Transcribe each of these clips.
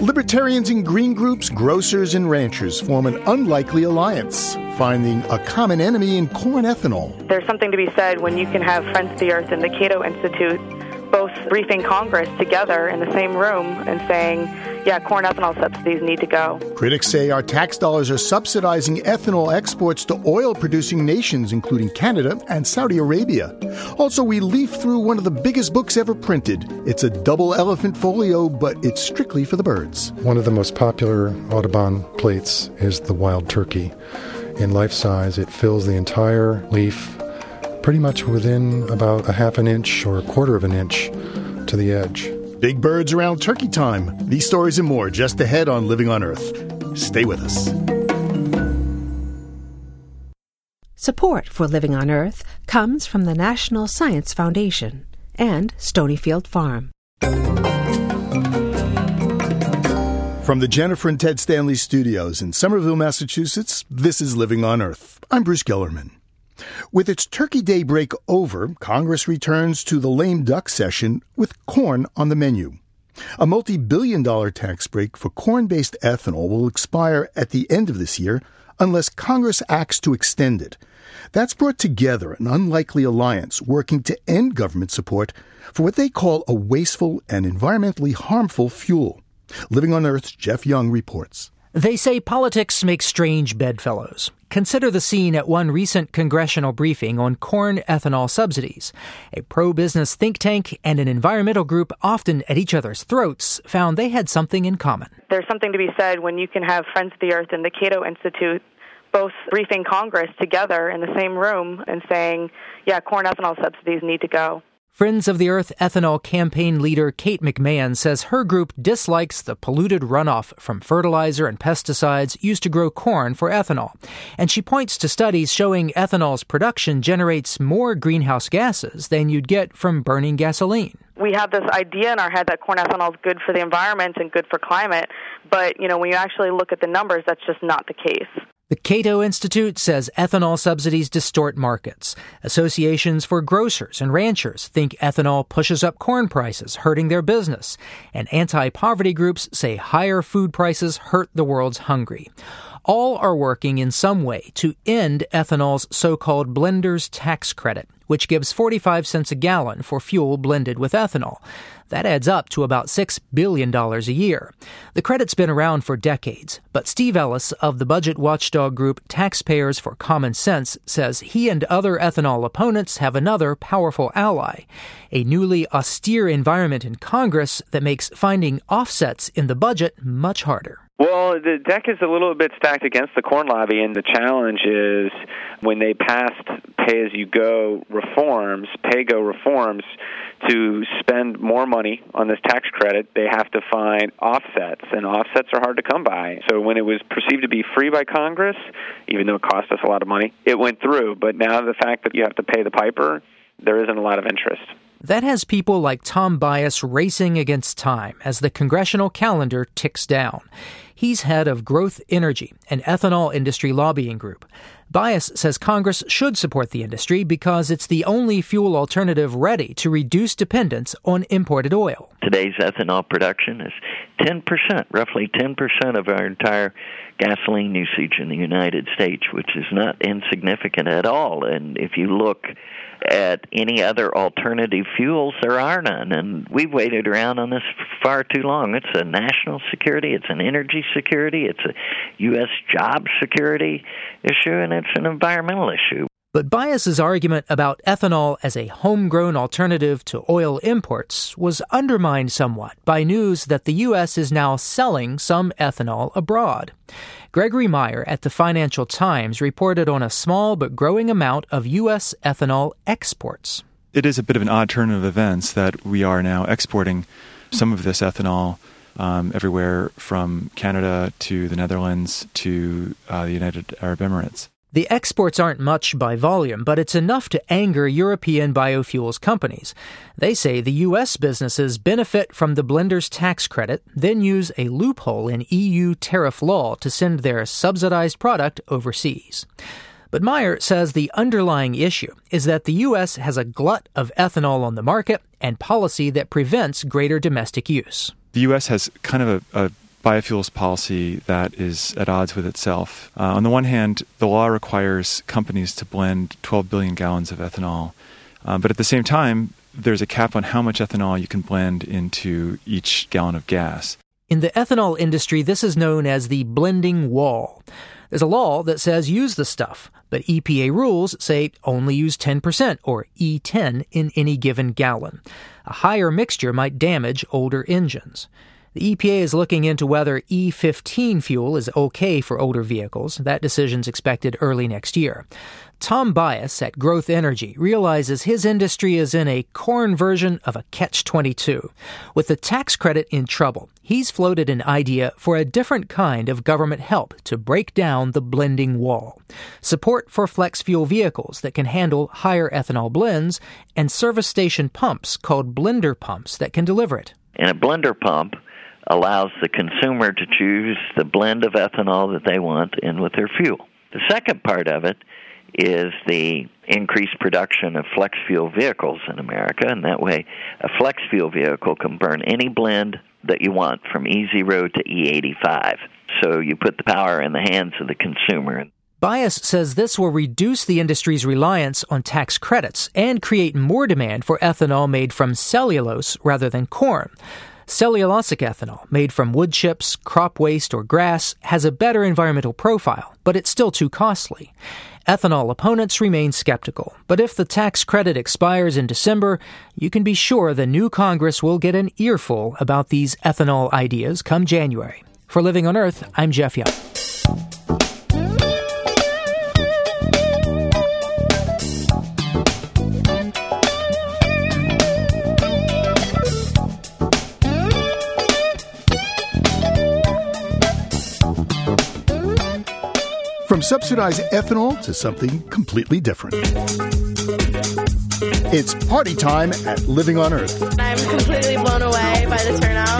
Libertarians and green groups, grocers and ranchers form an unlikely alliance, finding a common enemy in corn ethanol. There's something to be said when you can have Friends of the Earth and the Cato Institute both briefing Congress together in the same room and saying, yeah, corn ethanol subsidies need to go. Critics say our tax dollars are subsidizing ethanol exports to oil producing nations, including Canada and Saudi Arabia. Also, we leaf through one of the biggest books ever printed. It's a double elephant folio, but it's strictly for the birds. One of the most popular Audubon plates is the wild turkey. In life size, it fills the entire leaf pretty much within about a half an inch or a quarter of an inch to the edge. Big birds around turkey time. These stories and more just ahead on Living on Earth. Stay with us. Support for Living on Earth comes from the National Science Foundation and Stonyfield Farm. From the Jennifer and Ted Stanley studios in Somerville, Massachusetts, this is Living on Earth. I'm Bruce Gellerman. With its Turkey Day break over, Congress returns to the lame duck session with corn on the menu. A multi billion dollar tax break for corn based ethanol will expire at the end of this year unless Congress acts to extend it. That's brought together an unlikely alliance working to end government support for what they call a wasteful and environmentally harmful fuel. Living on Earth's Jeff Young reports. They say politics make strange bedfellows. Consider the scene at one recent congressional briefing on corn ethanol subsidies. A pro business think tank and an environmental group, often at each other's throats, found they had something in common. There's something to be said when you can have Friends of the Earth and the Cato Institute both briefing Congress together in the same room and saying, yeah, corn ethanol subsidies need to go. Friends of the Earth ethanol campaign leader Kate McMahon says her group dislikes the polluted runoff from fertilizer and pesticides used to grow corn for ethanol. And she points to studies showing ethanol's production generates more greenhouse gases than you'd get from burning gasoline we have this idea in our head that corn ethanol is good for the environment and good for climate, but you know when you actually look at the numbers, that's just not the case. The Cato Institute says ethanol subsidies distort markets. Associations for grocers and ranchers think ethanol pushes up corn prices, hurting their business. And anti poverty groups say higher food prices hurt the world's hungry. All are working in some way to end ethanol's so called blender's tax credit which gives 45 cents a gallon for fuel blended with ethanol. That adds up to about $6 billion a year. The credit's been around for decades, but Steve Ellis of the budget watchdog group Taxpayers for Common Sense says he and other ethanol opponents have another powerful ally a newly austere environment in Congress that makes finding offsets in the budget much harder. Well, the deck is a little bit stacked against the corn lobby, and the challenge is when they passed pay as you go reforms, pay go reforms, to spend more money on this tax credit, they have to find offsets, and offsets are hard to come by. So when it was perceived to be free by Congress, even though it cost us a lot of money, it went through. But now the fact that you have to pay the piper, there isn't a lot of interest. That has people like Tom Buis racing against time as the congressional calendar ticks down. He's head of Growth Energy, an ethanol industry lobbying group. Buis says Congress should support the industry because it's the only fuel alternative ready to reduce dependence on imported oil. Today's ethanol production is 10%, roughly 10% of our entire gasoline usage in the United States, which is not insignificant at all. And if you look at any other alternative fuels, there are none. And we've waited around on this far too long. It's a national security, it's an energy security, it's a U.S. job security issue, and it's an environmental issue. But Buis's argument about ethanol as a homegrown alternative to oil imports was undermined somewhat by news that the U.S. is now selling some ethanol abroad. Gregory Meyer at the Financial Times reported on a small but growing amount of U.S. ethanol exports. It is a bit of an odd turn of events that we are now exporting some of this ethanol um, everywhere from Canada to the Netherlands to uh, the United Arab Emirates. The exports aren't much by volume, but it's enough to anger European biofuels companies. They say the U.S. businesses benefit from the blender's tax credit, then use a loophole in EU tariff law to send their subsidized product overseas. But Meyer says the underlying issue is that the U.S. has a glut of ethanol on the market and policy that prevents greater domestic use. The U.S. has kind of a, a biofuels policy that is at odds with itself. Uh, on the one hand, the law requires companies to blend 12 billion gallons of ethanol, uh, but at the same time, there's a cap on how much ethanol you can blend into each gallon of gas. In the ethanol industry, this is known as the blending wall. There's a law that says use the stuff, but EPA rules say only use 10% or E10 in any given gallon. A higher mixture might damage older engines. The EPA is looking into whether E15 fuel is okay for older vehicles. That decision's expected early next year. Tom Buis at Growth Energy realizes his industry is in a corn version of a catch 22. With the tax credit in trouble, he's floated an idea for a different kind of government help to break down the blending wall. Support for flex fuel vehicles that can handle higher ethanol blends and service station pumps called blender pumps that can deliver it. In a blender pump, allows the consumer to choose the blend of ethanol that they want in with their fuel. The second part of it is the increased production of flex fuel vehicles in America, and that way a flex fuel vehicle can burn any blend that you want from E0 to E85. So you put the power in the hands of the consumer. Buis says this will reduce the industry's reliance on tax credits and create more demand for ethanol made from cellulose rather than corn. Cellulosic ethanol, made from wood chips, crop waste, or grass, has a better environmental profile, but it's still too costly. Ethanol opponents remain skeptical, but if the tax credit expires in December, you can be sure the new Congress will get an earful about these ethanol ideas come January. For Living on Earth, I'm Jeff Young. From subsidized ethanol to something completely different. It's party time at Living on Earth. I'm completely blown away by the turnout.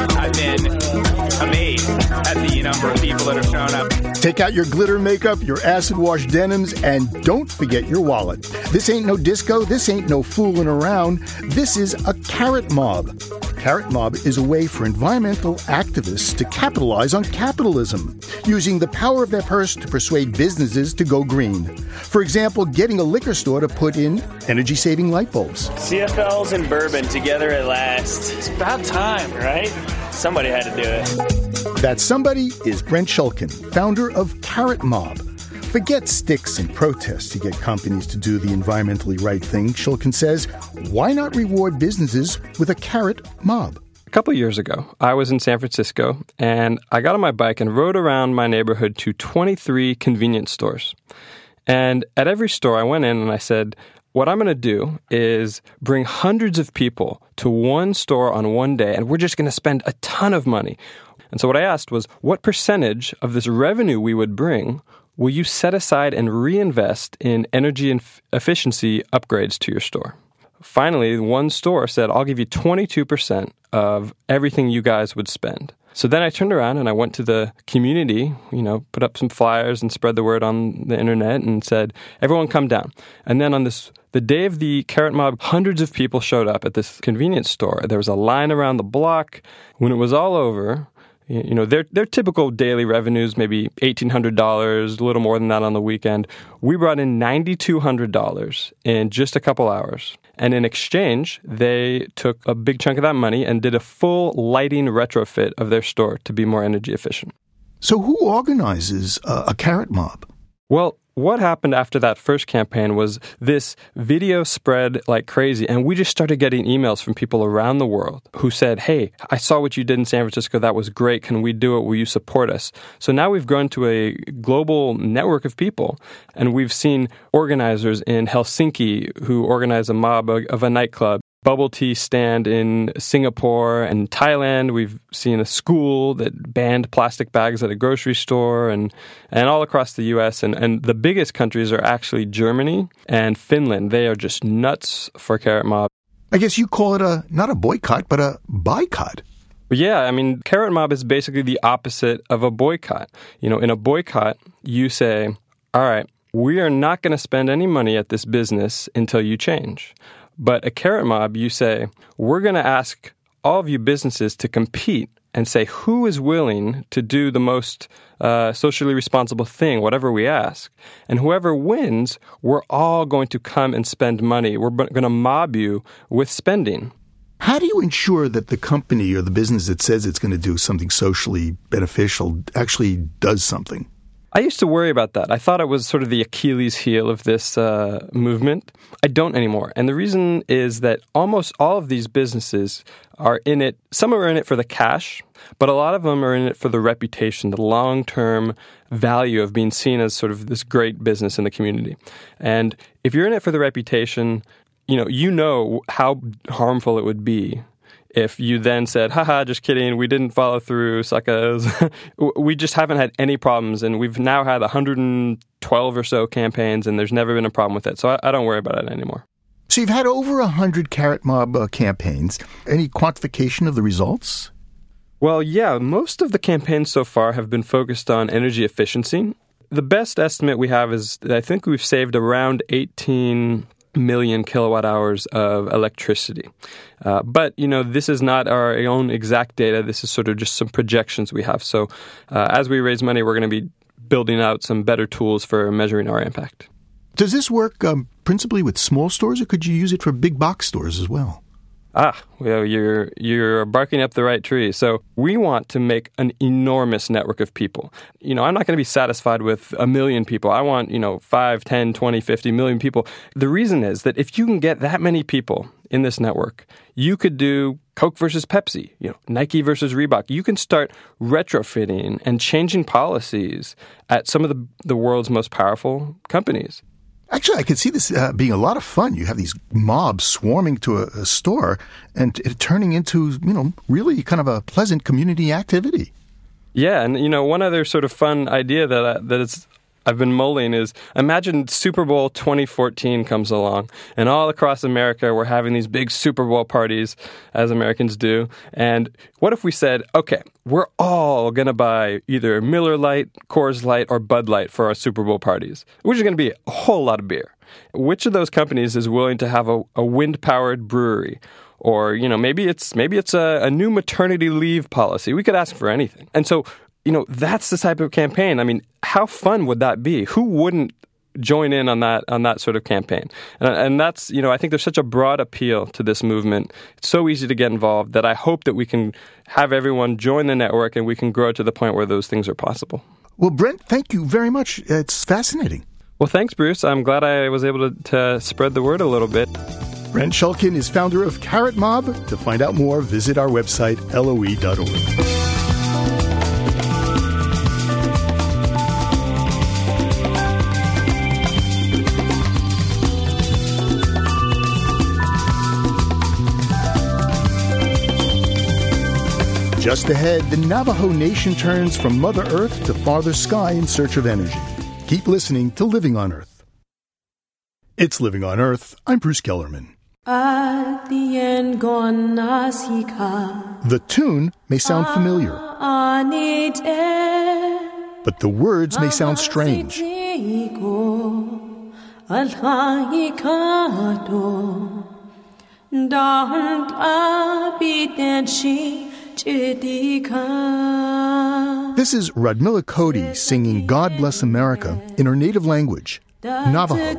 I've been amazed at the number of people that have shown up. Take out your glitter makeup, your acid wash denims, and don't forget your wallet. This ain't no disco, this ain't no fooling around. This is a carrot mob. Carrot Mob is a way for environmental activists to capitalize on capitalism, using the power of their purse to persuade businesses to go green. For example, getting a liquor store to put in energy saving light bulbs. CFLs and bourbon together at last. It's about time, right? Somebody had to do it. That somebody is Brent Schulkin, founder of Carrot Mob. Forget sticks and protests to get companies to do the environmentally right thing, Schulkin says. Why not reward businesses with a carrot mob? A couple years ago, I was in San Francisco and I got on my bike and rode around my neighborhood to 23 convenience stores. And at every store, I went in and I said, what I'm going to do is bring hundreds of people to one store on one day, and we're just going to spend a ton of money. And so, what I asked was, what percentage of this revenue we would bring will you set aside and reinvest in energy and efficiency upgrades to your store? Finally, one store said, I'll give you 22% of everything you guys would spend. So then I turned around and I went to the community, you know, put up some flyers and spread the word on the internet and said, everyone come down. And then on this, the day of the Carrot Mob, hundreds of people showed up at this convenience store. There was a line around the block. When it was all over, you know their their typical daily revenues maybe eighteen hundred dollars, a little more than that on the weekend. We brought in ninety two hundred dollars in just a couple hours, and in exchange, they took a big chunk of that money and did a full lighting retrofit of their store to be more energy efficient. So, who organizes a, a carrot mob? Well, what happened after that first campaign was this video spread like crazy, and we just started getting emails from people around the world who said, Hey, I saw what you did in San Francisco. That was great. Can we do it? Will you support us? So now we've grown to a global network of people, and we've seen organizers in Helsinki who organize a mob of a nightclub bubble tea stand in Singapore and Thailand. We've seen a school that banned plastic bags at a grocery store and, and all across the US. And, and the biggest countries are actually Germany and Finland. They are just nuts for Carrot Mob. I guess you call it a not a boycott, but a buycott. Yeah, I mean, Carrot Mob is basically the opposite of a boycott. You know, in a boycott, you say, all right, we are not going to spend any money at this business until you change. But a carrot mob, you say, we're going to ask all of you businesses to compete and say who is willing to do the most uh, socially responsible thing, whatever we ask. And whoever wins, we're all going to come and spend money. We're going to mob you with spending. How do you ensure that the company or the business that says it's going to do something socially beneficial actually does something? I used to worry about that. I thought it was sort of the Achilles heel of this uh, movement. I don't anymore. And the reason is that almost all of these businesses are in it, some are in it for the cash, but a lot of them are in it for the reputation, the long term value of being seen as sort of this great business in the community. And if you're in it for the reputation, you know, you know how harmful it would be if you then said, haha, just kidding, we didn't follow through, suckers. we just haven't had any problems. And we've now had 112 or so campaigns, and there's never been a problem with it. So I, I don't worry about it anymore. So you've had over 100 Carrot Mob uh, campaigns. Any quantification of the results? Well, yeah, most of the campaigns so far have been focused on energy efficiency. The best estimate we have is that I think we've saved around 18 million kilowatt hours of electricity. Uh, but, you know, this is not our own exact data. This is sort of just some projections we have. So uh, as we raise money, we're going to be building out some better tools for measuring our impact. Does this work um, principally with small stores, or could you use it for big box stores as well? Ah, well, you're you're barking up the right tree. So we want to make an enormous network of people. You know, I'm not going to be satisfied with a million people. I want, you know, 5, 10, 20, 50 million people. The reason is that if you can get that many people in this network, you could do Coke versus Pepsi, you know, Nike versus Reebok. You can start retrofitting and changing policies at some of the, the world's most powerful companies. Actually, I could see this uh, being a lot of fun. You have these mobs swarming to a, a store and turning into, you know, really kind of a pleasant community activity. Yeah, and you know, one other sort of fun idea that I, that is I've been mulling is imagine Super Bowl 2014 comes along, and all across America we're having these big Super Bowl parties, as Americans do. And what if we said, okay, we're all going to buy either Miller Lite, Coors Light, or Bud Light for our Super Bowl parties, which is going to be a whole lot of beer. Which of those companies is willing to have a, a wind powered brewery? Or, you know, maybe it's maybe it's a, a new maternity leave policy. We could ask for anything. And so you know, that's the type of campaign. I mean, how fun would that be? Who wouldn't join in on that on that sort of campaign? And, and that's you know, I think there's such a broad appeal to this movement. It's so easy to get involved that I hope that we can have everyone join the network and we can grow to the point where those things are possible. Well, Brent, thank you very much. It's fascinating. Well, thanks, Bruce. I'm glad I was able to, to spread the word a little bit. Brent Schulkin is founder of Carrot Mob. To find out more, visit our website, loe.org. Just ahead, the Navajo Nation turns from Mother Earth to Father sky in search of energy. Keep listening to Living on Earth. It's Living on Earth. I'm Bruce Gellerman. The tune may sound familiar, but the words may sound strange. This is Radmilla Cody singing God Bless America in her native language, Navajo.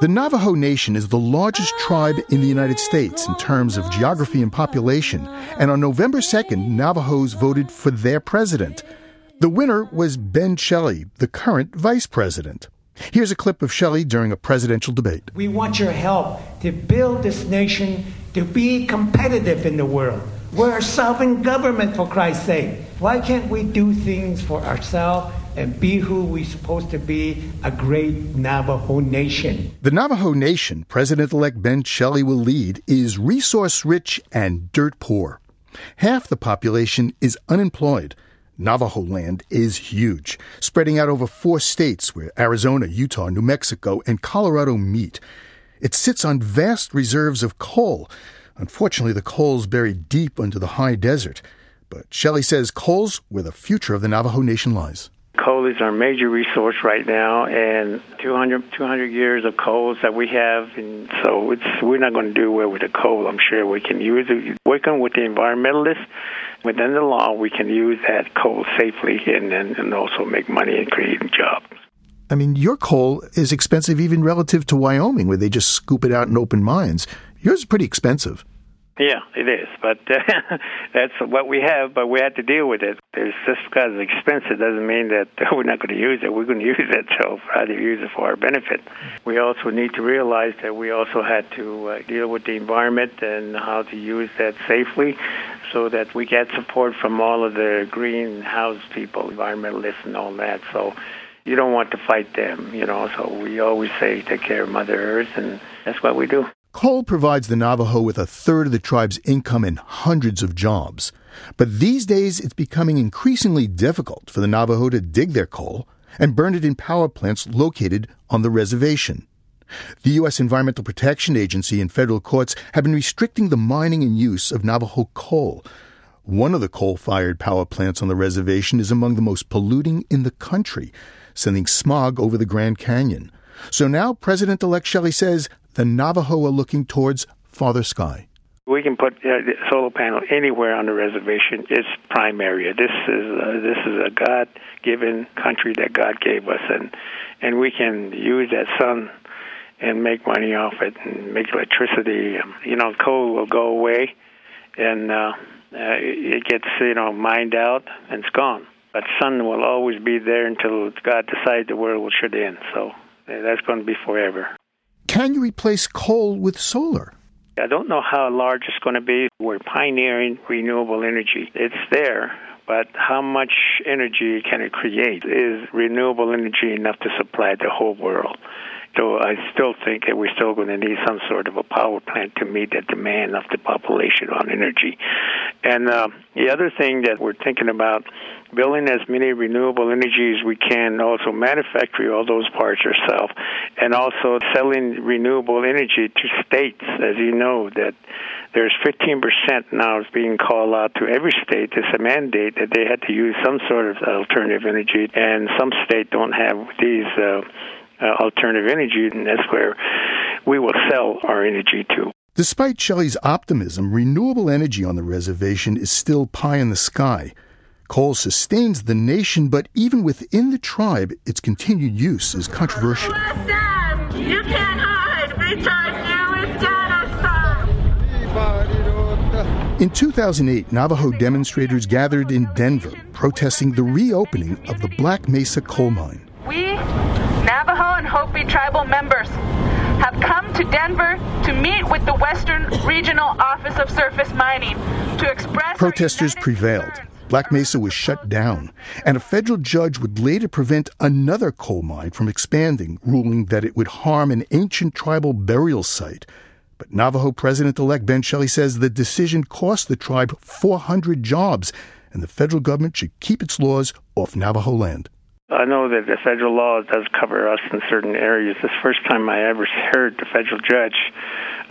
The Navajo Nation is the largest tribe in the United States in terms of geography and population, and on November 2nd, Navajos voted for their president. The winner was Ben Shelly, the current vice president. Here's a clip of Shelly during a presidential debate. We want your help to build this nation to be competitive in the world. We're a sovereign government, for Christ's sake. Why can't we do things for ourselves and be who we're supposed to be, a great Navajo nation? The Navajo Nation President elect Ben Shelly will lead is resource rich and dirt poor. Half the population is unemployed. Navajo land is huge, spreading out over four states where Arizona, Utah, New Mexico, and Colorado meet. It sits on vast reserves of coal. Unfortunately, the coal's buried deep under the high desert. But Shelly says coal's where the future of the Navajo Nation lies. Coal is our major resource right now, and 200, 200 years of coals that we have, and so we're not going to do away with the coal. I'm sure we can use it. Working with the environmentalists within the law, we can use that coal safely and, and, also make money and create jobs. I mean, your coal is expensive even relative to Wyoming, where they just scoop it out in open mines. Yours is pretty expensive. Yeah, it is, but uh, that's what we have. But we have to deal with it. It's just because it's expensive doesn't mean that we're not going to use it. We're going to use it, so rather use it for our benefit. We also need to realize that we also had to uh, deal with the environment and how to use that safely, so that we get support from all of the greenhouse people, environmentalists, and all that. So you don't want to fight them, you know. So we always say take care of Mother Earth, and that's what we do. Coal provides the Navajo with a third of the tribe's income and hundreds of jobs. But these days, it's becoming increasingly difficult for the Navajo to dig their coal and burn it in power plants located on the reservation. The U.S. Environmental Protection Agency and federal courts have been restricting the mining and use of Navajo coal. One of the coal fired power plants on the reservation is among the most polluting in the country, sending smog over the Grand Canyon. So now President elect Shelly says the Navajo are looking towards Father sky. We can put uh, solar panel anywhere on the reservation. It's prime area. This is uh, this is a God-given country that God gave us, and and we can use that sun and make money off it and make electricity. Um, you know, coal will go away, and uh, uh, it gets you know mined out and it's gone. But sun will always be there until God decides the world should end. So uh, that's going to be forever. Can you replace coal with solar? I don't know how large it's going to be. We're pioneering renewable energy. It's there, but how much energy can it create? Is renewable energy enough to supply the whole world? So I still think that we're still going to need some sort of a power plant to meet the demand of the population on energy. And uh, the other thing that we're thinking about building as many renewable energies as we can, also manufacturing all those parts ourselves, and also selling renewable energy to states. As you know, that there's 15% now is being called out to every state. It's a mandate that they had to use some sort of alternative energy, and some states don't have these. Uh, uh, alternative energy, and that's where we will sell our energy to. Despite Shelly's optimism, renewable energy on the reservation is still pie in the sky. Coal sustains the nation, but even within the tribe, its continued use is controversial. You can't hide. We you. In 2008, Navajo demonstrators gathered in Denver protesting the reopening of the Black Mesa coal mine. We, Navajo and Hopi tribal members, have come to Denver to meet with the Western Regional Office of Surface Mining to express. Protesters prevailed. Black Mesa was shut down, and a federal judge would later prevent another coal mine from expanding, ruling that it would harm an ancient tribal burial site. But Navajo President elect Ben Shelly says the decision cost the tribe 400 jobs, and the federal government should keep its laws off Navajo land. I know that the federal law does cover us in certain areas. This first time I ever heard the federal judge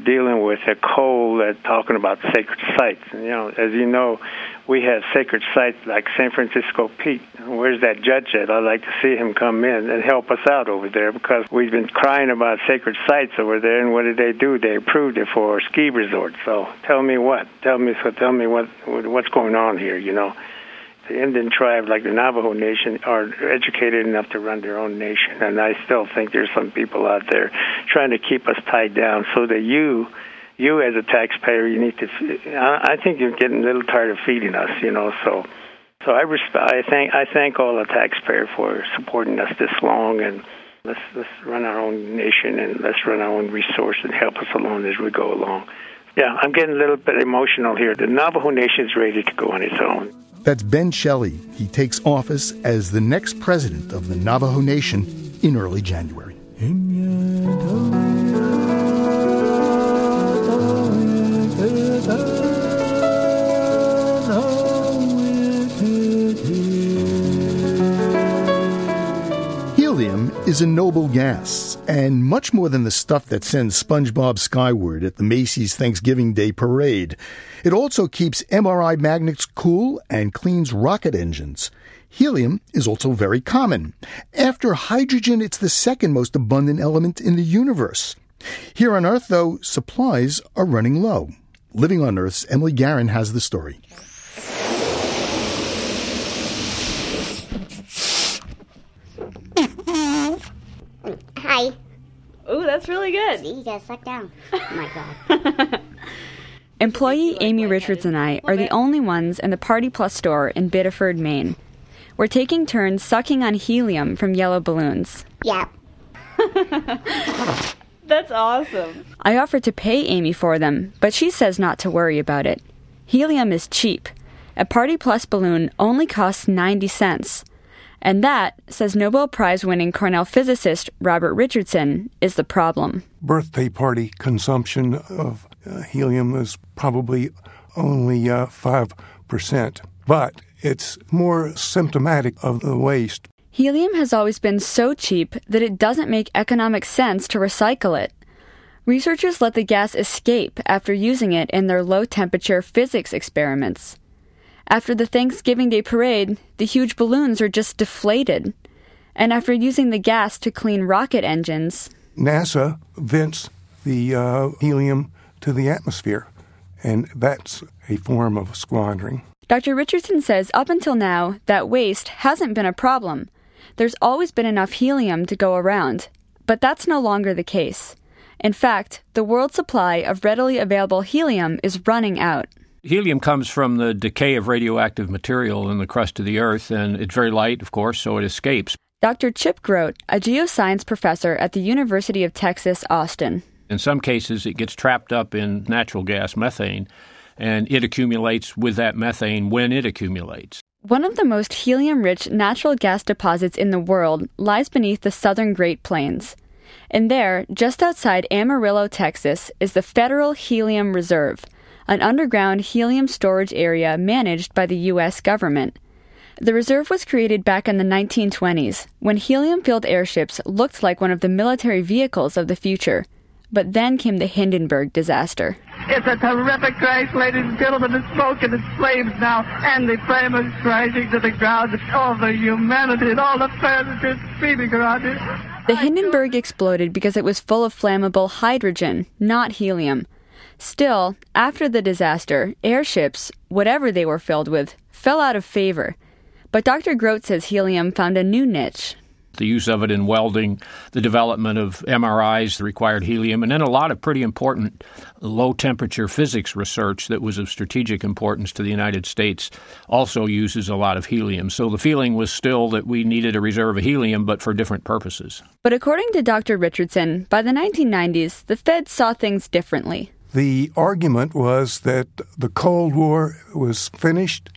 dealing with a coal that talking about sacred sites. And, you know, as you know, we have sacred sites like San Francisco Peak. Where's that judge at? I'd like to see him come in and help us out over there because we've been crying about sacred sites over there. And what did they do? They approved it for ski resorts. So tell me what? Tell me so. Tell me what what's going on here. You know the Indian tribe, like the Navajo Nation, are educated enough to run their own nation. And I still think there's some people out there trying to keep us tied down so that you, you as a taxpayer, you need to. I think you're getting a little tired of feeding us, you know. So, so I respect. I thank. I thank all the taxpayer for supporting us this long and. Let's let's run our own nation and let's run our own resource and help us along as we go along. Yeah, I'm getting a little bit emotional here. The Navajo Nation is ready to go on its own. That's Ben Shelly. He takes office as the next president of the Navajo Nation in early January. Is a noble gas, and much more than the stuff that sends SpongeBob skyward at the Macy's Thanksgiving Day parade. It also keeps MRI magnets cool and cleans rocket engines. Helium is also very common. After hydrogen, it's the second most abundant element in the universe. Here on Earth, though, supplies are running low. Living on Earth's Emily Guerin has the story. Hi. Ooh, that's really good. See, you gotta suck down. Oh my god. Employee Amy Richards and I are the only ones in the Party Plus store in Biddeford, Maine. We're taking turns sucking on helium from yellow balloons. Yeah. That's awesome. I offered to pay Amy for them, but she says not to worry about it. Helium is cheap. A Party Plus balloon only costs 90 cents. And that, says Nobel Prize winning Cornell physicist Robert Richardson, is the problem. Birthday party consumption of uh, helium is probably only uh, 5%, but it's more symptomatic of the waste. Helium has always been so cheap that it doesn't make economic sense to recycle it. Researchers let the gas escape after using it in their low temperature physics experiments. After the Thanksgiving Day parade, the huge balloons are just deflated. And after using the gas to clean rocket engines, NASA vents the uh, helium to the atmosphere, and that's a form of squandering. Dr. Richardson says up until now, that waste hasn't been a problem. There's always been enough helium to go around. But that's no longer the case. In fact, the world supply of readily available helium is running out. Helium comes from the decay of radioactive material in the crust of the Earth, and it's very light, of course, so it escapes. Dr. Chip Groat, a geoscience professor at the University of Texas, Austin. In some cases, it gets trapped up in natural gas methane, and it accumulates with that methane when it accumulates. One of the most helium rich natural gas deposits in the world lies beneath the southern Great Plains. And there, just outside Amarillo, Texas, is the Federal Helium Reserve, an underground helium storage area managed by the U.S. government. The reserve was created back in the 1920s when helium filled airships looked like one of the military vehicles of the future. But then came the Hindenburg disaster. It's a terrific crash, ladies and gentlemen. The smoke and the flames now, and the flame is crashing to the ground. All the humanity and all the passengers screaming around it. The Hindenburg exploded because it was full of flammable hydrogen, not helium. Still, after the disaster, airships, whatever they were filled with, fell out of favor. But Dr. Groat says helium found a new niche. The use of it in welding, the development of MRIs the required helium, and then a lot of pretty important low temperature physics research that was of strategic importance to the United States also uses a lot of helium. So the feeling was still that we needed a reserve of helium, but for different purposes. But according to Dr. Richardson, by the 1990s, the Fed saw things differently. The argument was that the Cold War was finished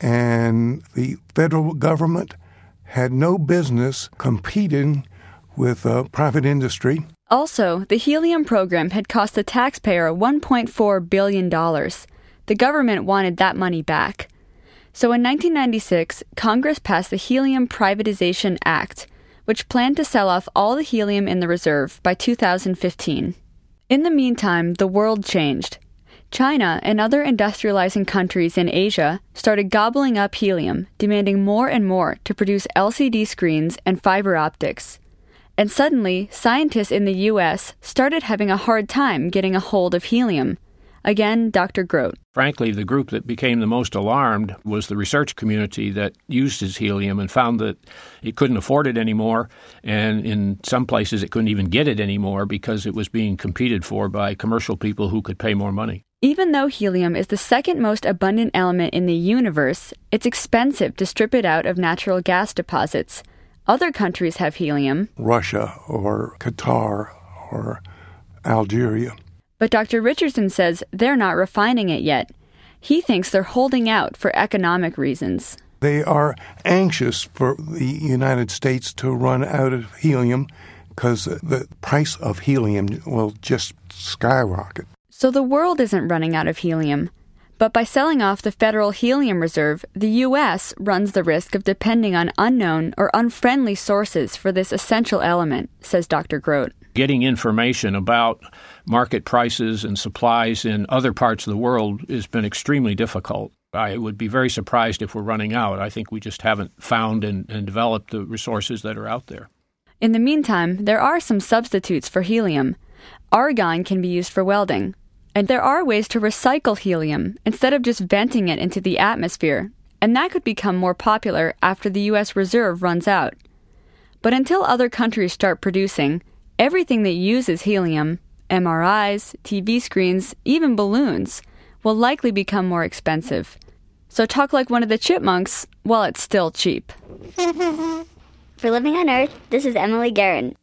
and the federal government had no business competing with uh, private industry. Also, the helium program had cost the taxpayer $1.4 billion. The government wanted that money back. So in 1996, Congress passed the Helium Privatization Act, which planned to sell off all the helium in the reserve by 2015. In the meantime, the world changed. China and other industrializing countries in Asia started gobbling up helium, demanding more and more to produce LCD screens and fiber optics. And suddenly, scientists in the US started having a hard time getting a hold of helium. Again, Dr. Groat. Frankly, the group that became the most alarmed was the research community that uses helium and found that it couldn't afford it anymore. And in some places, it couldn't even get it anymore because it was being competed for by commercial people who could pay more money. Even though helium is the second most abundant element in the universe, it's expensive to strip it out of natural gas deposits. Other countries have helium Russia or Qatar or Algeria. But Dr. Richardson says they're not refining it yet. He thinks they're holding out for economic reasons. They are anxious for the United States to run out of helium because the price of helium will just skyrocket. So the world isn't running out of helium. But by selling off the Federal Helium Reserve, the U.S. runs the risk of depending on unknown or unfriendly sources for this essential element, says Dr. Groat. Getting information about market prices and supplies in other parts of the world has been extremely difficult. I would be very surprised if we're running out. I think we just haven't found and, and developed the resources that are out there. In the meantime, there are some substitutes for helium. Argon can be used for welding, and there are ways to recycle helium instead of just venting it into the atmosphere, and that could become more popular after the US reserve runs out. But until other countries start producing, everything that uses helium, MRIs, TV screens, even balloons, will likely become more expensive. So talk like one of the chipmunks while it's still cheap. For Living on Earth, this is Emily Guerin.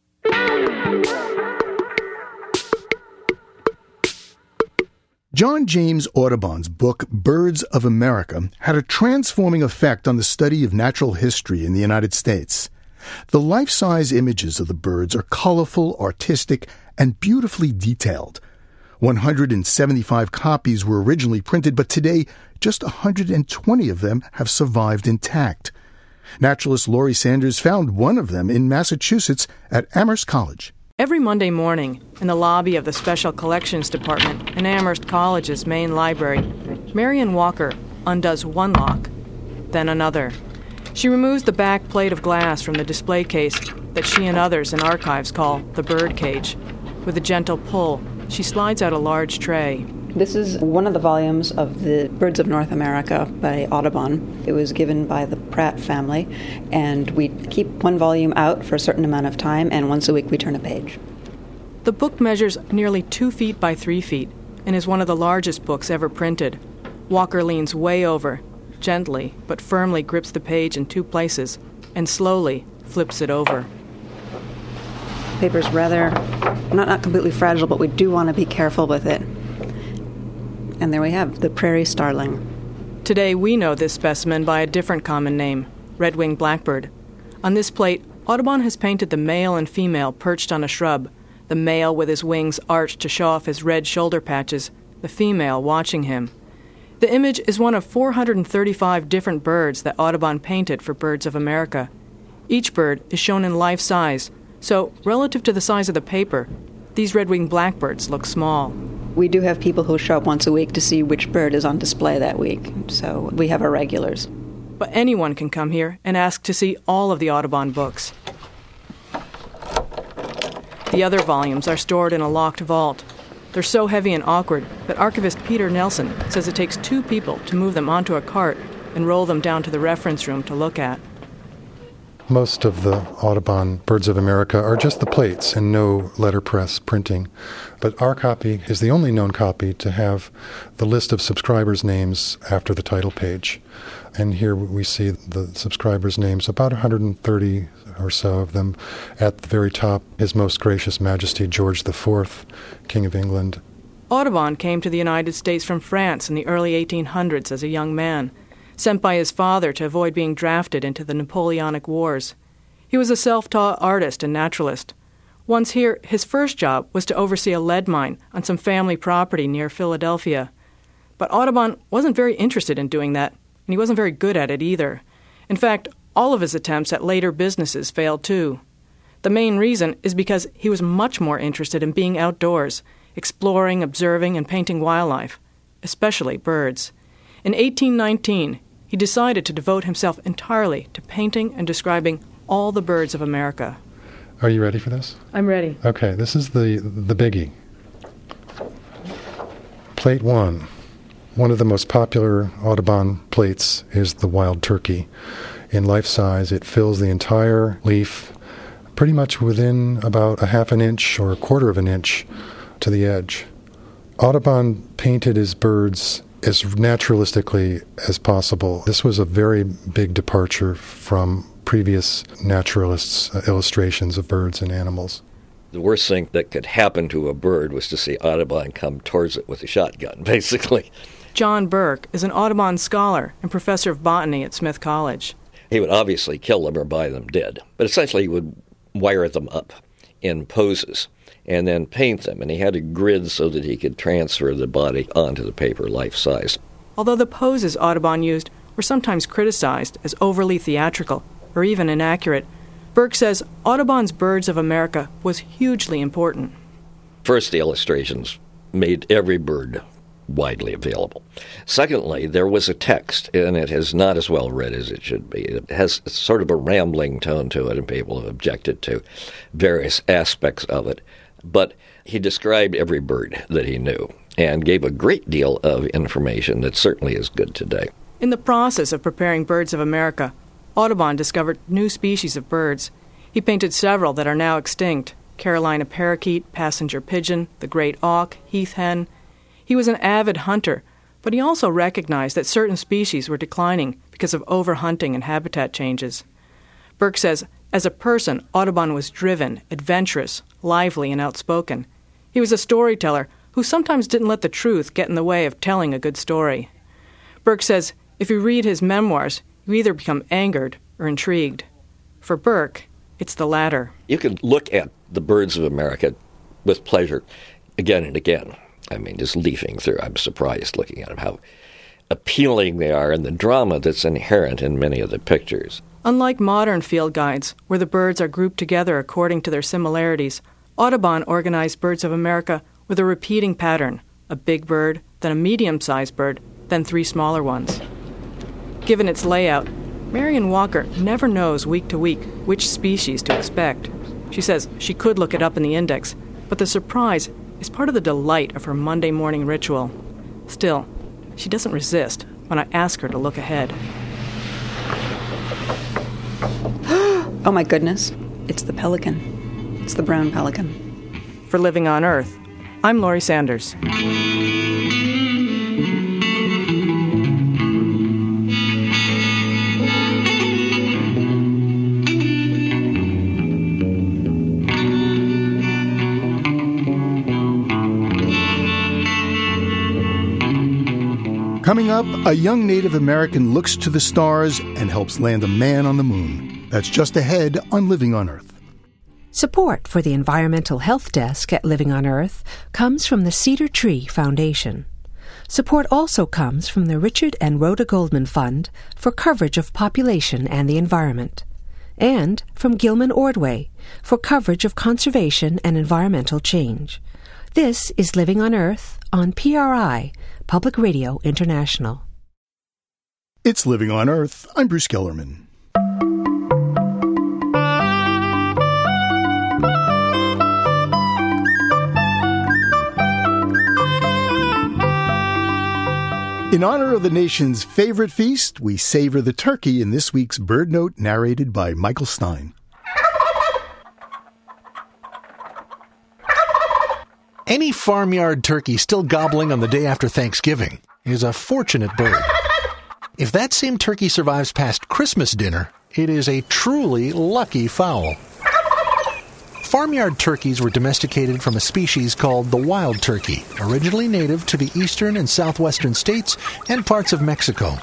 John James Audubon's book, Birds of America, had a transforming effect on the study of natural history in the United States. The life size images of the birds are colorful, artistic, and beautifully detailed. 175 copies were originally printed, but today just 120 of them have survived intact. Naturalist Laurie Sanders found one of them in Massachusetts at Amherst College. Every Monday morning, in the lobby of the Special Collections Department in Amherst College's main library, Marion Walker undoes one lock, then another. She removes the back plate of glass from the display case that she and others in archives call the bird cage. With a gentle pull, she slides out a large tray. This is one of the volumes of the Birds of North America by Audubon. It was given by the Pratt family, and we keep one volume out for a certain amount of time, and once a week we turn a page. The book measures nearly two feet by three feet and is one of the largest books ever printed. Walker leans way over, gently but firmly grips the page in two places, and slowly flips it over. The paper's rather not, not completely fragile, but we do want to be careful with it. And there we have the prairie starling. Today we know this specimen by a different common name, red-winged blackbird. On this plate, Audubon has painted the male and female perched on a shrub, the male with his wings arched to show off his red shoulder patches, the female watching him. The image is one of 435 different birds that Audubon painted for Birds of America. Each bird is shown in life size, so relative to the size of the paper, these red-winged blackbirds look small. We do have people who show up once a week to see which bird is on display that week, so we have our regulars. But anyone can come here and ask to see all of the Audubon books. The other volumes are stored in a locked vault. They're so heavy and awkward that archivist Peter Nelson says it takes two people to move them onto a cart and roll them down to the reference room to look at. Most of the Audubon Birds of America are just the plates and no letterpress printing. But our copy is the only known copy to have the list of subscribers' names after the title page. And here we see the subscribers' names, about 130 or so of them. At the very top, His Most Gracious Majesty George IV, King of England. Audubon came to the United States from France in the early 1800s as a young man sent by his father to avoid being drafted into the Napoleonic Wars. He was a self taught artist and naturalist. Once here, his first job was to oversee a lead mine on some family property near Philadelphia. But Audubon wasn't very interested in doing that, and he wasn't very good at it either. In fact, all of his attempts at later businesses failed too. The main reason is because he was much more interested in being outdoors, exploring, observing, and painting wildlife, especially birds. In 1819, he decided to devote himself entirely to painting and describing all the birds of America. Are you ready for this? I'm ready. Okay, this is the the biggie. Plate 1. One of the most popular Audubon plates is the wild turkey. In life size, it fills the entire leaf pretty much within about a half an inch or a quarter of an inch to the edge. Audubon painted his birds as naturalistically as possible. This was a very big departure from previous naturalists' uh, illustrations of birds and animals. The worst thing that could happen to a bird was to see Audubon come towards it with a shotgun, basically. John Burk is an Audubon scholar and professor of botany at Smith College. He would obviously kill them or buy them dead, but essentially he would wire them up in poses and then paint them. And he had a grid so that he could transfer the body onto the paper life size. Although the poses Audubon used were sometimes criticized as overly theatrical or even inaccurate, Burk says Audubon's Birds of America was hugely important. First, the illustrations made every bird widely available. Secondly, there was a text, and it is not as well read as it should be. It has sort of a rambling tone to it, and people have objected to various aspects of it. But he described every bird that he knew and gave a great deal of information that certainly is good today. In the process of preparing Birds of America, Audubon discovered new species of birds. He painted several that are now extinct Carolina parakeet, passenger pigeon, the great auk, heath hen. He was an avid hunter, but he also recognized that certain species were declining because of overhunting and habitat changes. Burk says, as a person, Audubon was driven, adventurous, lively, and outspoken. He was a storyteller who sometimes didn't let the truth get in the way of telling a good story. Burk says, if you read his memoirs, you either become angered or intrigued. For Burk, it's the latter. You can look at the birds of America with pleasure again and again. I mean, just leafing through, I'm surprised looking at them, how appealing they are and the drama that's inherent in many of the pictures. Unlike modern field guides, where the birds are grouped together according to their similarities, Audubon organized Birds of America with a repeating pattern a big bird, then a medium sized bird, then three smaller ones. Given its layout, Marion Walker never knows week to week which species to expect. She says she could look it up in the index, but the surprise is part of the delight of her Monday morning ritual. Still, she doesn't resist when I ask her to look ahead. oh my goodness, it's the pelican. It's the brown pelican. For Living on Earth, I'm Laurie Sanders. Coming up, a young Native American looks to the stars and helps land a man on the moon. That's just ahead on Living on Earth. Support for the Environmental Health Desk at Living on Earth comes from the Cedar Tree Foundation. Support also comes from the Richard and Rhoda Goldman Fund for coverage of population and the environment, and from Gilman Ordway for coverage of conservation and environmental change. This is Living on Earth on PRI, Public Radio International. It's Living on Earth. I'm Bruce Gellerman. In honor of the nation's favorite feast, we savor the turkey in this week's BirdNote narrated by Michael Stein. Any farmyard turkey still gobbling on the day after Thanksgiving is a fortunate bird. If that same turkey survives past Christmas dinner, it is a truly lucky fowl. Farmyard turkeys were domesticated from a species called the wild turkey, originally native to the eastern and southwestern states and parts of Mexico.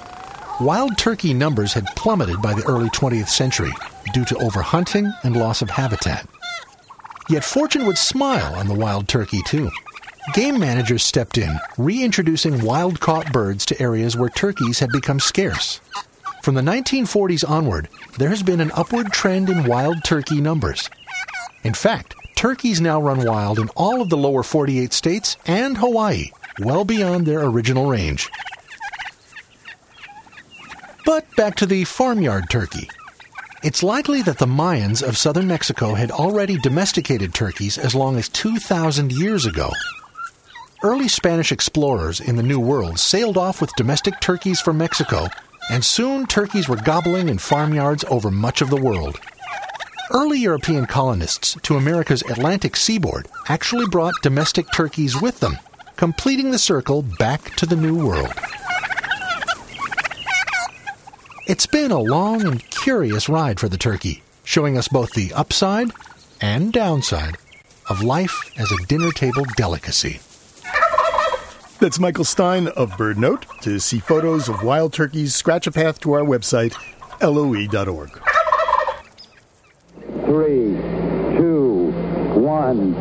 Wild turkey numbers had plummeted by the early 20th century due to overhunting and loss of habitat. Yet fortune would smile on the wild turkey, too. Game managers stepped in, reintroducing wild caught birds to areas where turkeys had become scarce. From the 1940s onward, there has been an upward trend in wild turkey numbers. In fact, turkeys now run wild in all of the lower 48 states and Hawaii, well beyond their original range. But back to the farmyard turkey. It's likely that the Mayans of southern Mexico had already domesticated turkeys as long as 2,000 years ago. Early Spanish explorers in the New World sailed off with domestic turkeys from Mexico, and soon turkeys were gobbling in farmyards over much of the world. Early European colonists to America's Atlantic seaboard actually brought domestic turkeys with them, completing the circle back to the New World. It's been a long and curious ride for the turkey, showing us both the upside and downside of life as a dinner table delicacy. That's Michael Stein of BirdNote. To see photos of wild turkeys, scratch a path to our website, loe.org. Three, two, one,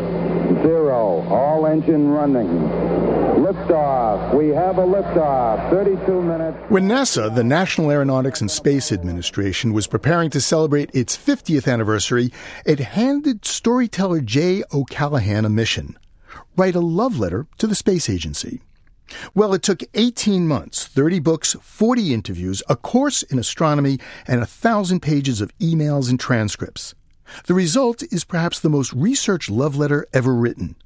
zero. All engine running. Liftoff. We have a liftoff. 32 minutes. When NASA, the National Aeronautics and Space Administration, was preparing to celebrate its 50th anniversary, it handed storyteller Jay O'Callahan a mission write a love letter to the space agency. Well, it took 18 months, 30 books, 40 interviews, a course in astronomy, and a thousand pages of emails and transcripts. The result is perhaps the most researched love letter ever written.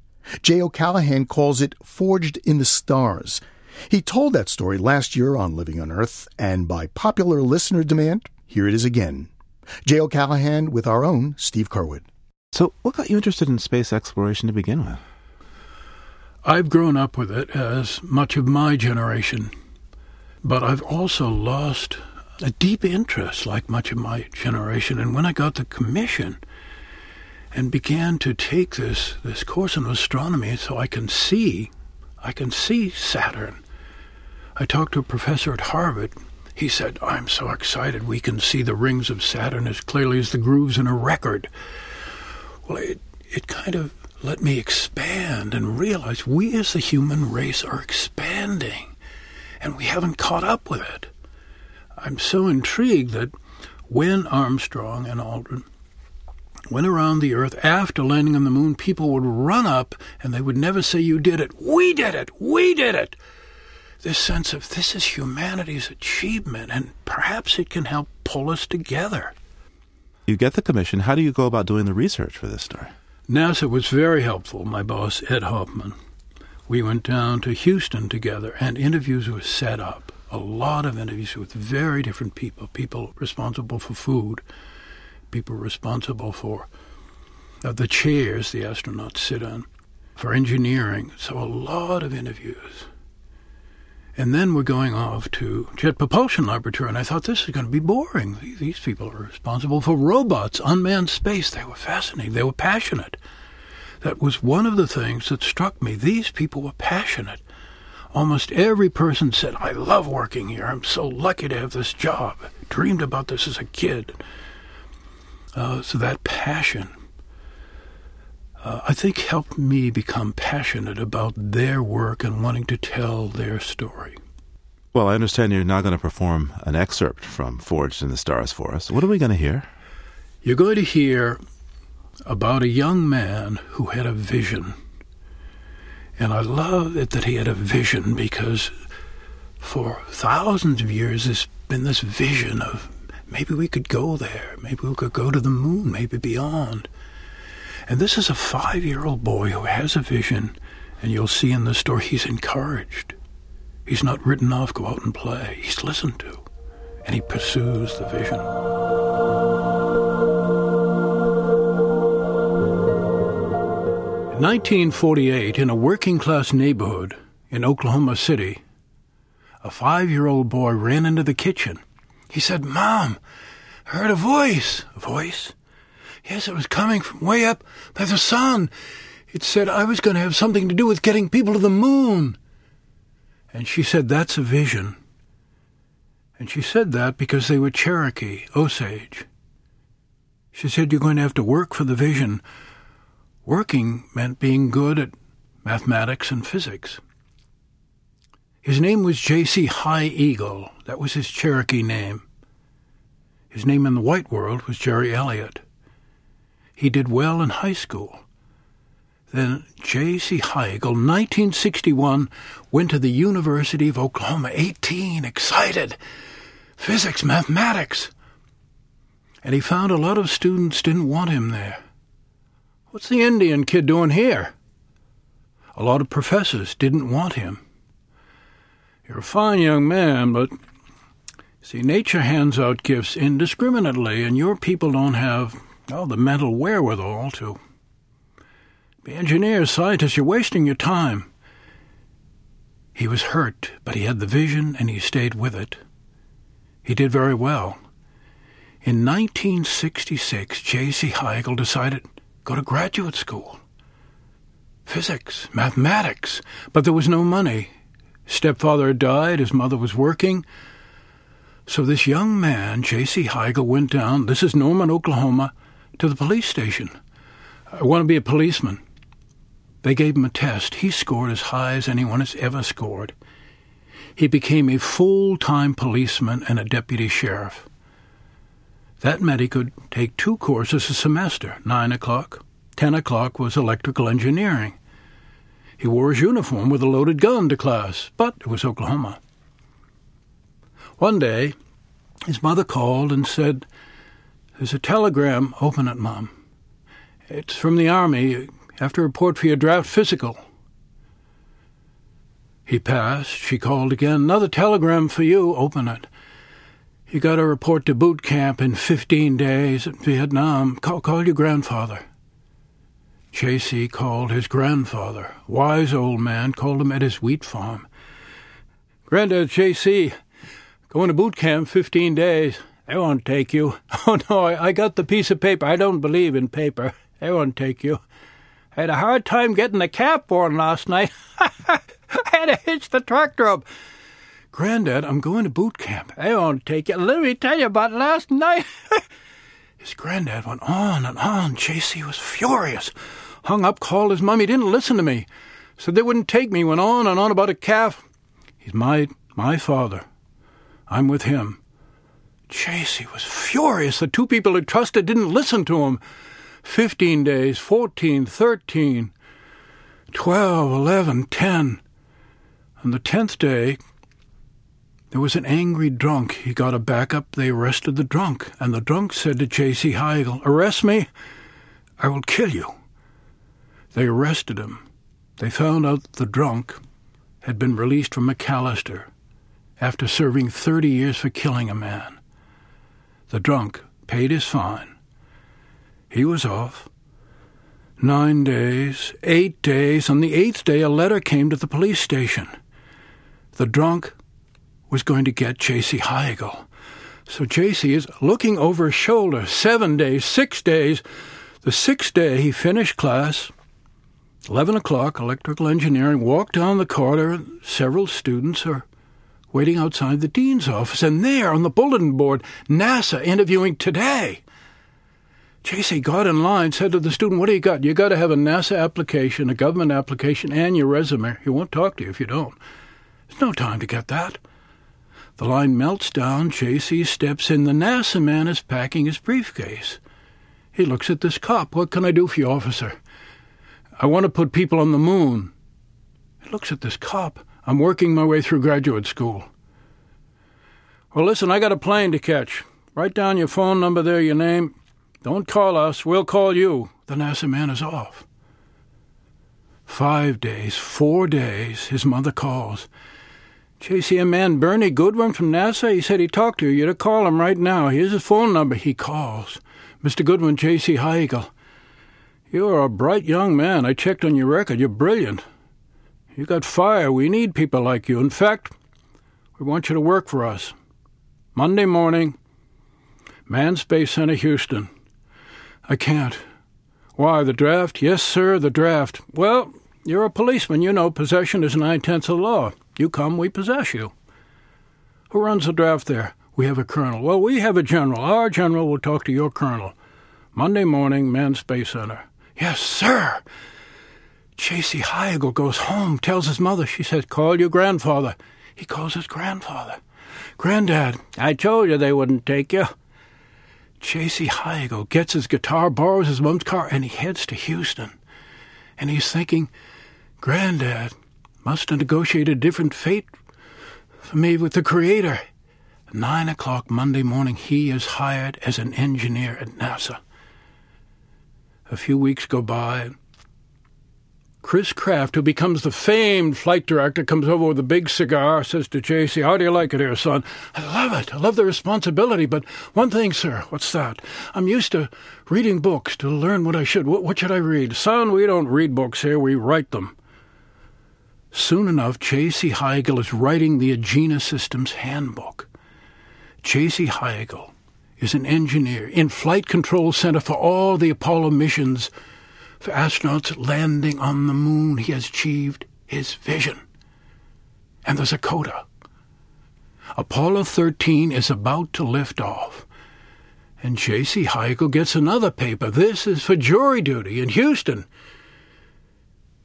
Jay O'Callahan calls it Forged in the Stars. He told that story last year on Living on Earth, and by popular listener demand, here it is again. Jay O'Callahan with our own Steve Curwood. So, what got you interested in space exploration to begin with? I've grown up with it as much of my generation, but I've also lost a deep interest, like much of my generation. And when I got the commission and began to take this, this course in astronomy so I can see, I can see Saturn. I talked to a professor at Harvard. He said, I'm so excited we can see the rings of Saturn as clearly as the grooves in a record. Well, it, it kind of let me expand and realize we as the human race are expanding and we haven't caught up with it. I'm so intrigued that when Armstrong and Aldrin went around the Earth after landing on the moon, people would run up and they would never say, You did it. We did it. We did it. This sense of this is humanity's achievement and perhaps it can help pull us together. You get the commission. How do you go about doing the research for this story? NASA was very helpful, my boss, Ed Hoffman. We went down to Houston together, and interviews were set up. A lot of interviews with very different people people responsible for food, people responsible for uh, the chairs the astronauts sit on, for engineering. So, a lot of interviews. And then we're going off to Jet Propulsion Laboratory, and I thought this is going to be boring. These people are responsible for robots, unmanned space. They were fascinating. They were passionate. That was one of the things that struck me. These people were passionate. Almost every person said, I love working here. I'm so lucky to have this job. Dreamed about this as a kid. Uh, so that passion, uh, I think, helped me become passionate about their work and wanting to tell their story. Well, I understand you're now going to perform an excerpt from Forged in the Stars for us. What are we going to hear? You're going to hear about a young man who had a vision. And I love it that he had a vision because for thousands of years there's been this vision of maybe we could go there, maybe we could go to the moon, maybe beyond. And this is a five year old boy who has a vision, and you'll see in the story he's encouraged. He's not written off, go out and play. He's listened to, and he pursues the vision. In 1948, in a working class neighborhood in Oklahoma City, a five year old boy ran into the kitchen. He said, Mom, I heard a voice. A voice? Yes, it was coming from way up by the sun. It said I was going to have something to do with getting people to the moon. And she said, That's a vision. And she said that because they were Cherokee, Osage. She said, You're going to have to work for the vision. Working meant being good at mathematics and physics. His name was J.C. High Eagle. That was his Cherokee name. His name in the white world was Jerry Elliott. He did well in high school. Then J.C. Eagle, 1961, went to the University of Oklahoma, 18, excited. Physics, mathematics. And he found a lot of students didn't want him there. What's the Indian kid doing here? A lot of professors didn't want him. You're a fine young man, but see, nature hands out gifts indiscriminately, and your people don't have, oh, the mental wherewithal to be engineers, scientists. You're wasting your time. He was hurt, but he had the vision and he stayed with it. He did very well. In 1966, J.C. Eagle decided go to graduate school. physics, mathematics, but there was no money. Stepfather had died, his mother was working. So this young man, J.C. High Eagle, went down, this is Norman, Oklahoma, to the police station. I want to be a policeman. They gave him a test. He scored as high as anyone has ever scored. He became a full time policeman and a deputy sheriff. That meant he could take two courses a semester, nine o'clock. Ten o'clock was electrical engineering. He wore his uniform with a loaded gun to class, but it was Oklahoma. One day, his mother called and said, There's a telegram. Open it, Mom. It's from the Army. Have to report for your draft physical. He passed. She called again. Another telegram for you. Open it. You got to report to boot camp in 15 days at Vietnam. Call, call your grandfather. J.C. called his grandfather. Wise old man called him at his wheat farm. Granddad, J.C., going to boot camp 15 days. They won't take you. Oh, no, I, I got the piece of paper. I don't believe in paper. They won't take you. I had a hard time getting the cap on last night. I had to hitch the tractor up. Granddad, I'm going to boot camp. They won't take you. Let me tell you about last night. his granddad went on and on. J.C. was furious. Hung up, called his mum. He didn't listen to me. Said they wouldn't take me. Went on and on about a calf. He's my my father. I'm with him. J.C. was furious. The two people he trusted didn't listen to him. Fifteen days, fourteen, thirteen, twelve, eleven, ten. On the tenth day, there was an angry drunk. He got a backup. They arrested the drunk. And the drunk said to J.C. High Eagle, Arrest me, I will kill you. They arrested him. They found out the drunk had been released from McAlester after serving 30 years for killing a man. The drunk paid his fine. He was off. Nine days, eight days. On the eighth day, a letter came to the police station. The drunk was going to get J.C. High Eagle. So J.C. is looking over his shoulder. Seven days, six days. The sixth day, he finished class. 11 o'clock, electrical engineering, walked down the corridor. Several students are waiting outside the dean's office, and there on the bulletin board, NASA interviewing today. JC got in line, said to the student, What do you got? You got to have a NASA application, a government application, and your resume. He won't talk to you if you don't. There's no time to get that. The line melts down. JC steps in. The NASA man is packing his briefcase. He looks at this cop. What can I do for you, officer? I want to put people on the moon. He looks at this cop. I'm working my way through graduate school. Well, listen, I got a plane to catch. Write down your phone number there, your name. Don't call us. We'll call you. The NASA man is off. Five days, four days, his mother calls. JC, a man, Bernie Goodwin from NASA, he said he talked to you. You're to call him right now. Here's his phone number. He calls. Mr. Goodwin, J.C. High Eagle. You're a bright young man. I checked on your record. You're brilliant. You got fire. We need people like you. In fact, we want you to work for us. Monday morning, Manned Space Center, Houston. I can't. Why, the draft? Yes, sir, the draft. Well, you're a policeman. You know possession is nine tenths of the law. You come, we possess you. Who runs the draft there? We have a colonel. Well, we have a general. Our general will talk to your colonel. Monday morning, Manned Space Center. Yes, sir. J.C. High Eagle goes home, tells his mother. She says, Call your grandfather. He calls his grandfather. Granddad, I told you they wouldn't take you. J.C. High Eagle gets his guitar, borrows his mom's car, and he heads to Houston. And he's thinking, Granddad must have negotiated a different fate for me with the Creator. Nine o'clock Monday morning, he is hired as an engineer at NASA. A few weeks go by. Chris Kraft, who becomes the famed flight director, comes over with a big cigar, says to JC, How do you like it here, son? I love it. I love the responsibility. But one thing, sir, what's that? I'm used to reading books to learn what I should. What, what should I read? Son, we don't read books here, we write them. Soon enough, J.C. High Eagle is writing the Agena Systems Handbook. J.C. High Eagle is an engineer in Flight Control Center for all the Apollo missions astronauts landing on the moon. He has achieved his vision. And there's a coda. Apollo 13 is about to lift off. And J.C. High Eagle gets another paper. This is for jury duty in Houston.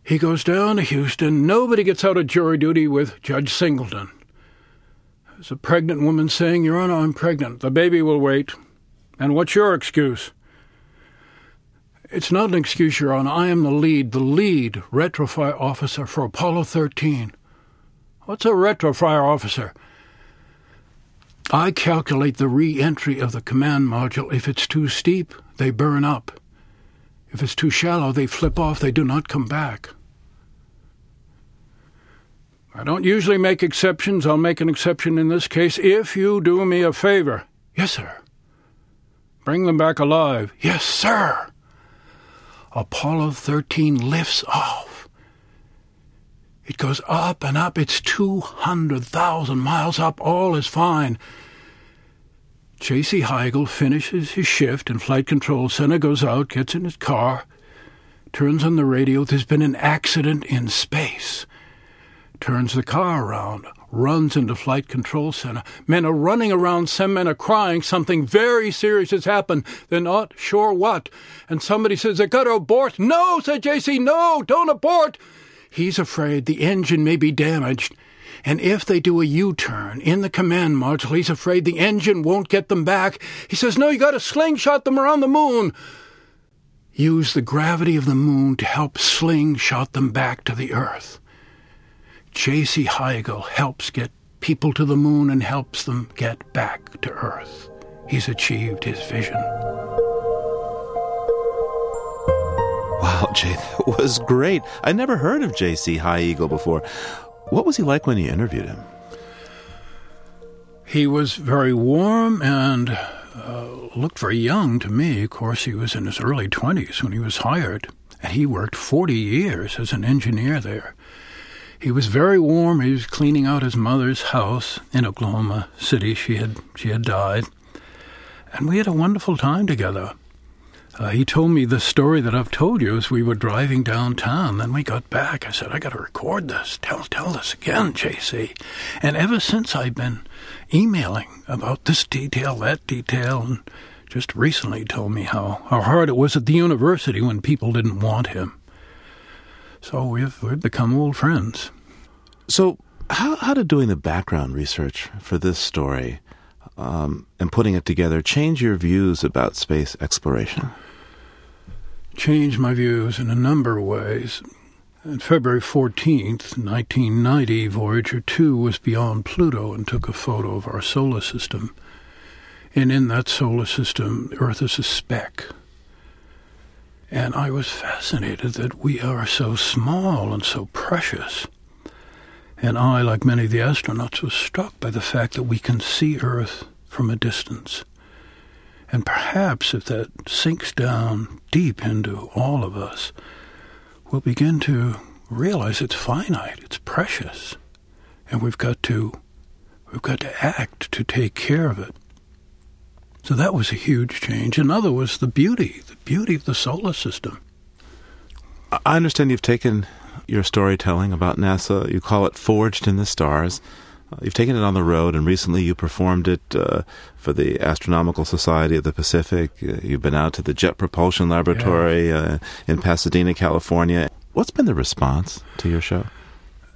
He goes down to Houston. Nobody gets out of jury duty with Judge Singleton. There's a pregnant woman saying, Your Honor, I'm pregnant. The baby will wait. And what's your excuse? It's not an excuse, Your Honor. I am the lead, the lead retrofire officer for Apollo 13. What's a retrofire officer? I calculate the re entry of the command module. If it's too steep, they burn up. If it's too shallow, they flip off, they do not come back. I don't usually make exceptions. I'll make an exception in this case if you do me a favor. Yes, sir. Bring them back alive. Yes, sir. Apollo 13 lifts off. It goes up and up. It's 200,000 miles up. All is fine. J.C. High Eagle finishes his shift in Flight Control Center, goes out, gets in his car, turns on the radio. There's been an accident in space. Turns the car around, runs into Flight Control Center. Men are running around, some men are crying. Something very serious has happened. They're not sure what. And somebody says, they got to abort. No, said J.C., no, don't abort. He's afraid the engine may be damaged. And if they do a U turn in the command module, he's afraid the engine won't get them back. He says, No, you got to slingshot them around the moon. Use the gravity of the moon to help slingshot them back to the Earth. J.C. High Eagle helps get people to the moon and helps them get back to Earth. He's achieved his vision. Wow, Jay, that was great. I never heard of J.C. High Eagle before. What was he like when you interviewed him? He was very warm and uh, looked very young to me. Of course, he was in his early 20s when he was hired, and he worked 40 years as an engineer there. He was very warm. He was cleaning out his mother's house in Oklahoma City. She had she had died, and we had a wonderful time together. Uh, he told me the story that I've told you as we were driving downtown. Then we got back. I said, I got to record this. Tell, tell this again, JC. And ever since I've been emailing about this detail, that detail, and just recently told me how, how hard it was at the university when people didn't want him. So we've, we've become old friends. So, how, how did doing the background research for this story um, and putting it together change your views about space exploration? Change my views in a number of ways. On February 14th, 1990, Voyager 2 was beyond Pluto and took a photo of our solar system. And in that solar system, Earth is a speck. And I was fascinated that we are so small and so precious. And I, like many of the astronauts, was struck by the fact that we can see Earth from a distance. And perhaps if that sinks down deep into all of us, we'll begin to realize it's finite, it's precious, and we've got to we've got to act to take care of it. So that was a huge change. Another was the beauty, the beauty of the solar system. I understand you've taken your storytelling about NASA, you call it Forged in the Stars, uh, you've taken it on the road, and recently you performed it uh, for the Astronomical Society of the Pacific. Uh, you've been out to the Jet Propulsion Laboratory yeah. Uh, in Pasadena, California. What's been the response to your show?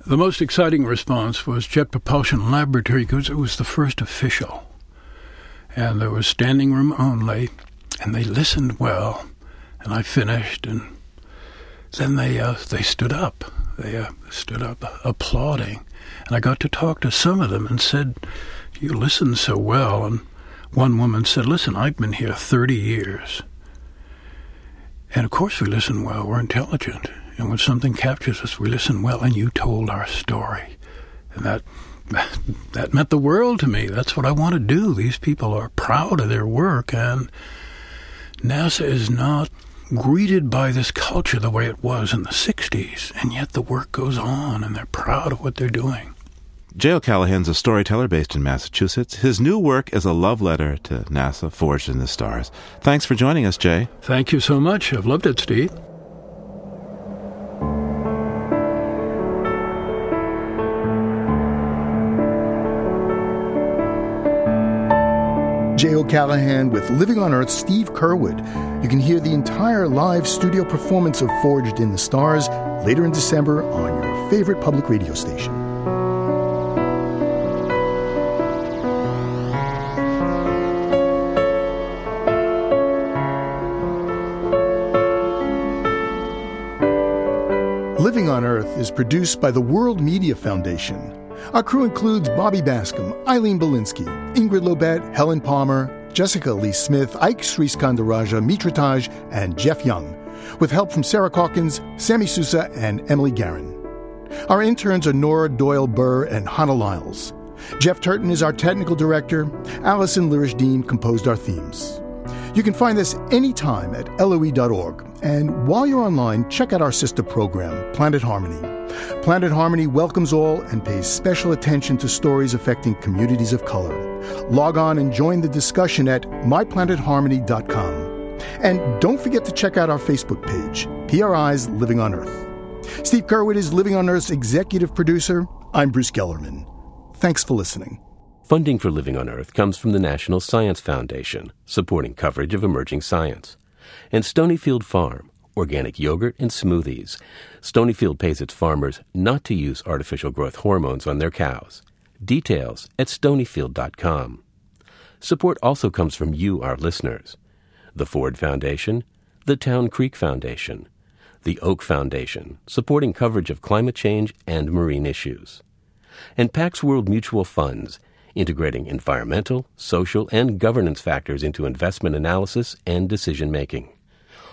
The most exciting response was Jet Propulsion Laboratory because it was the first official. And there was standing room only, and they listened well. And I finished, and then they uh, they stood up. They uh, stood up applauding and I got to talk to some of them and said, You listen so well. And one woman said, Listen, I've been here 30 years. And of course, we listen well. We're intelligent. And when something captures us, we listen well. And you told our story. And that, that meant the world to me. That's what I want to do. These people are proud of their work. And NASA is not greeted by this culture the way it was in the 60s. And yet the work goes on, and they're proud of what they're doing. Jay O'Callahan's a storyteller based in Massachusetts. His new work is a love letter to NASA, Forged in the Stars. Thanks for joining us, Jay. Thank you so much. I've loved it, Steve. Jay O'Callahan with Living on Earth Steve Curwood. You can hear the entire live studio performance of Forged in the Stars later in December on your favorite public radio station. Living on Earth is produced by the World Media Foundation. Our crew includes Bobby Bascomb, Eileen Bolinsky, Ingrid Lobet, Helen Palmer, Jessica Lee Smith, Ike Sriskandarajah, Mitrataj, and Jeff Young, with help from Sarah Calkins, Sammy Sousa, and Emily Guerin. Our interns are Nora Doyle Burr and Hannah Lyles. Jeff Turton is our technical director. Allison Lirish Dean composed our themes. You can find us anytime at loe.org. And while you're online, check out our sister program, Planet Harmony. Planet Harmony welcomes all and pays special attention to stories affecting communities of color. Log on and join the discussion at myplanetharmony.com. And don't forget to check out our Facebook page, PRI's Living on Earth. Steve Curwood is Living on Earth's executive producer. I'm Bruce Gellerman. Thanks for listening. Funding for Living on Earth comes from the National Science Foundation, supporting coverage of emerging science, and Stonyfield Farm, organic yogurt and smoothies. Stonyfield pays its farmers not to use artificial growth hormones on their cows. Details at stonyfield.com. Support also comes from you, our listeners. The Ford Foundation, the Town Creek Foundation, the Oak Foundation, supporting coverage of climate change and marine issues, and Pax World Mutual Funds, integrating environmental, social, and governance factors into investment analysis and decision making.